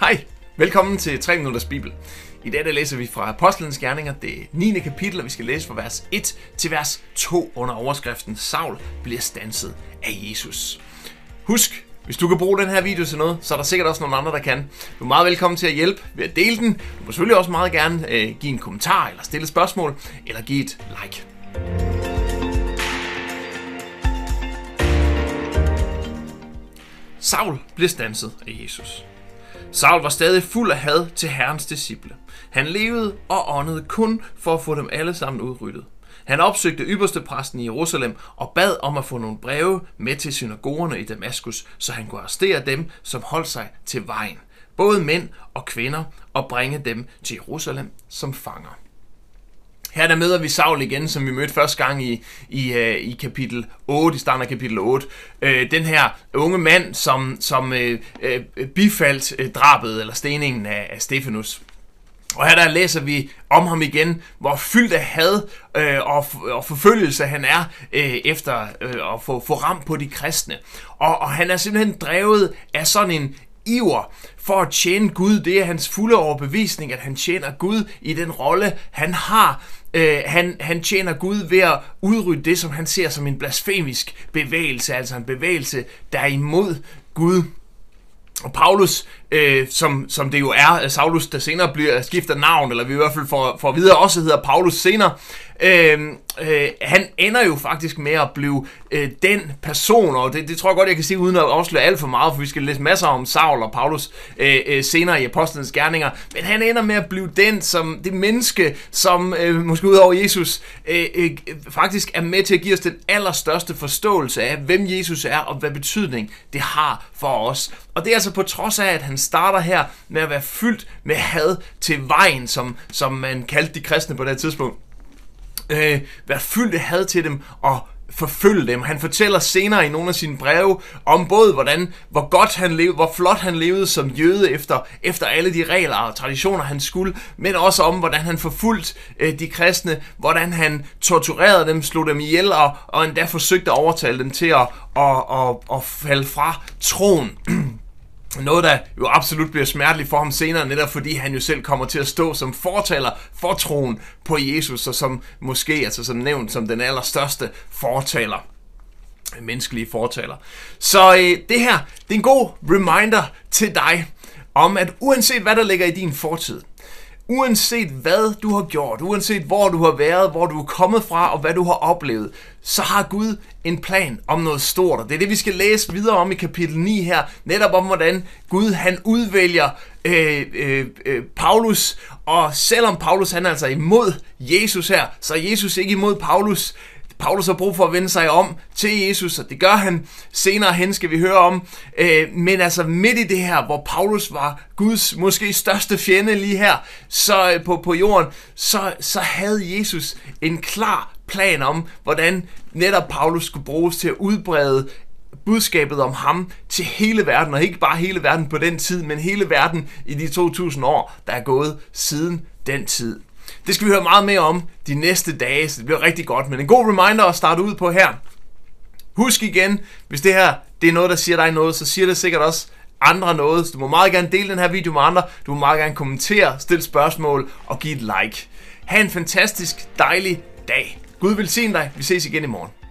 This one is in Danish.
Hej, velkommen til 3 Minutters Bibel. I dag der læser vi fra Apostlenes Gerninger, det 9. kapitel, og vi skal læse fra vers 1 til vers 2 under overskriften Saul bliver stanset af Jesus. Husk, hvis du kan bruge den her video til noget, så er der sikkert også nogle andre, der kan. Du er meget velkommen til at hjælpe ved at dele den. Du må selvfølgelig også meget gerne øh, give en kommentar, eller stille et spørgsmål, eller give et like. Saul bliver stanset af Jesus. Saul var stadig fuld af had til Herrens disciple. Han levede og åndede kun for at få dem alle sammen udryddet. Han opsøgte ypperste præsten i Jerusalem og bad om at få nogle breve med til synagogerne i Damaskus, så han kunne arrestere dem, som holdt sig til vejen. Både mænd og kvinder, og bringe dem til Jerusalem som fanger. Her der møder vi Saul igen, som vi mødte første gang i, i, øh, i kapitel 8, i starten af kapitel 8. Øh, den her unge mand, som, som øh, øh, bifaldt øh, drabet eller steningen af, af Stefanus. Og her der læser vi om ham igen, hvor fyldt af had øh, og, og forfølgelse han er øh, efter øh, at få, få ramt på de kristne. Og, og han er simpelthen drevet af sådan en iver for at tjene Gud. Det er hans fulde overbevisning, at han tjener Gud i den rolle, han har. Øh, han, han tjener Gud ved at udrydde det, som han ser som en blasfemisk bevægelse, altså en bevægelse, der er imod Gud. Og Paulus, øh, som, som det jo er, Saulus, der senere bliver skifter navn, eller vi i hvert fald får, får videre også hedder Paulus senere, øh, øh, han ender jo faktisk med at blive øh, den person, og det, det tror jeg godt, jeg kan sige uden at afsløre alt for meget, for vi skal læse masser om Saul og Paulus øh, øh, senere i Apostlenes Gerninger, men han ender med at blive den, som det menneske, som øh, måske ud over Jesus, øh, øh, faktisk er med til at give os den allerstørste forståelse af, hvem Jesus er, og hvad betydning det har for os. Og det er altså på trods af, at han starter her med at være fyldt med had til vejen, som, som man kaldte de kristne på det tidspunkt øh, være fyldt af had til dem og forfølge dem. Han fortæller senere i nogle af sine breve om både hvordan, hvor godt han levede, hvor flot han levede som jøde efter, efter alle de regler og traditioner han skulle, men også om hvordan han forfulgte øh, de kristne, hvordan han torturerede dem, slog dem ihjel og, og endda forsøgte at overtale dem til at, at, at, at falde fra troen. Noget, der jo absolut bliver smerteligt for ham senere, netop fordi han jo selv kommer til at stå som fortaler for troen på Jesus, og som måske, altså som nævnt, som den allerstørste fortaler menneskelige fortaler. Så øh, det her, det er en god reminder til dig, om at uanset hvad der ligger i din fortid, uanset hvad du har gjort, uanset hvor du har været, hvor du er kommet fra og hvad du har oplevet, så har Gud en plan om noget stort. Og det er det, vi skal læse videre om i kapitel 9 her. Netop om, hvordan Gud han udvælger øh, øh, øh, Paulus. Og selvom Paulus han er altså imod Jesus her, så er Jesus ikke imod Paulus. Paulus har brug for at vende sig om til Jesus, og det gør han senere hen, skal vi høre om. Øh, men altså midt i det her, hvor Paulus var Guds måske største fjende lige her så øh, på, på jorden, så, så havde Jesus en klar plan om, hvordan netop Paulus skulle bruges til at udbrede budskabet om ham til hele verden, og ikke bare hele verden på den tid, men hele verden i de 2000 år, der er gået siden den tid. Det skal vi høre meget mere om de næste dage, så det bliver rigtig godt. Men en god reminder at starte ud på her. Husk igen, hvis det her det er noget, der siger dig noget, så siger det sikkert også andre noget. Så du må meget gerne dele den her video med andre. Du må meget gerne kommentere, stille spørgsmål og give et like. Ha' en fantastisk, dejlig dag. Gud velsigne dig. Vi ses igen i morgen.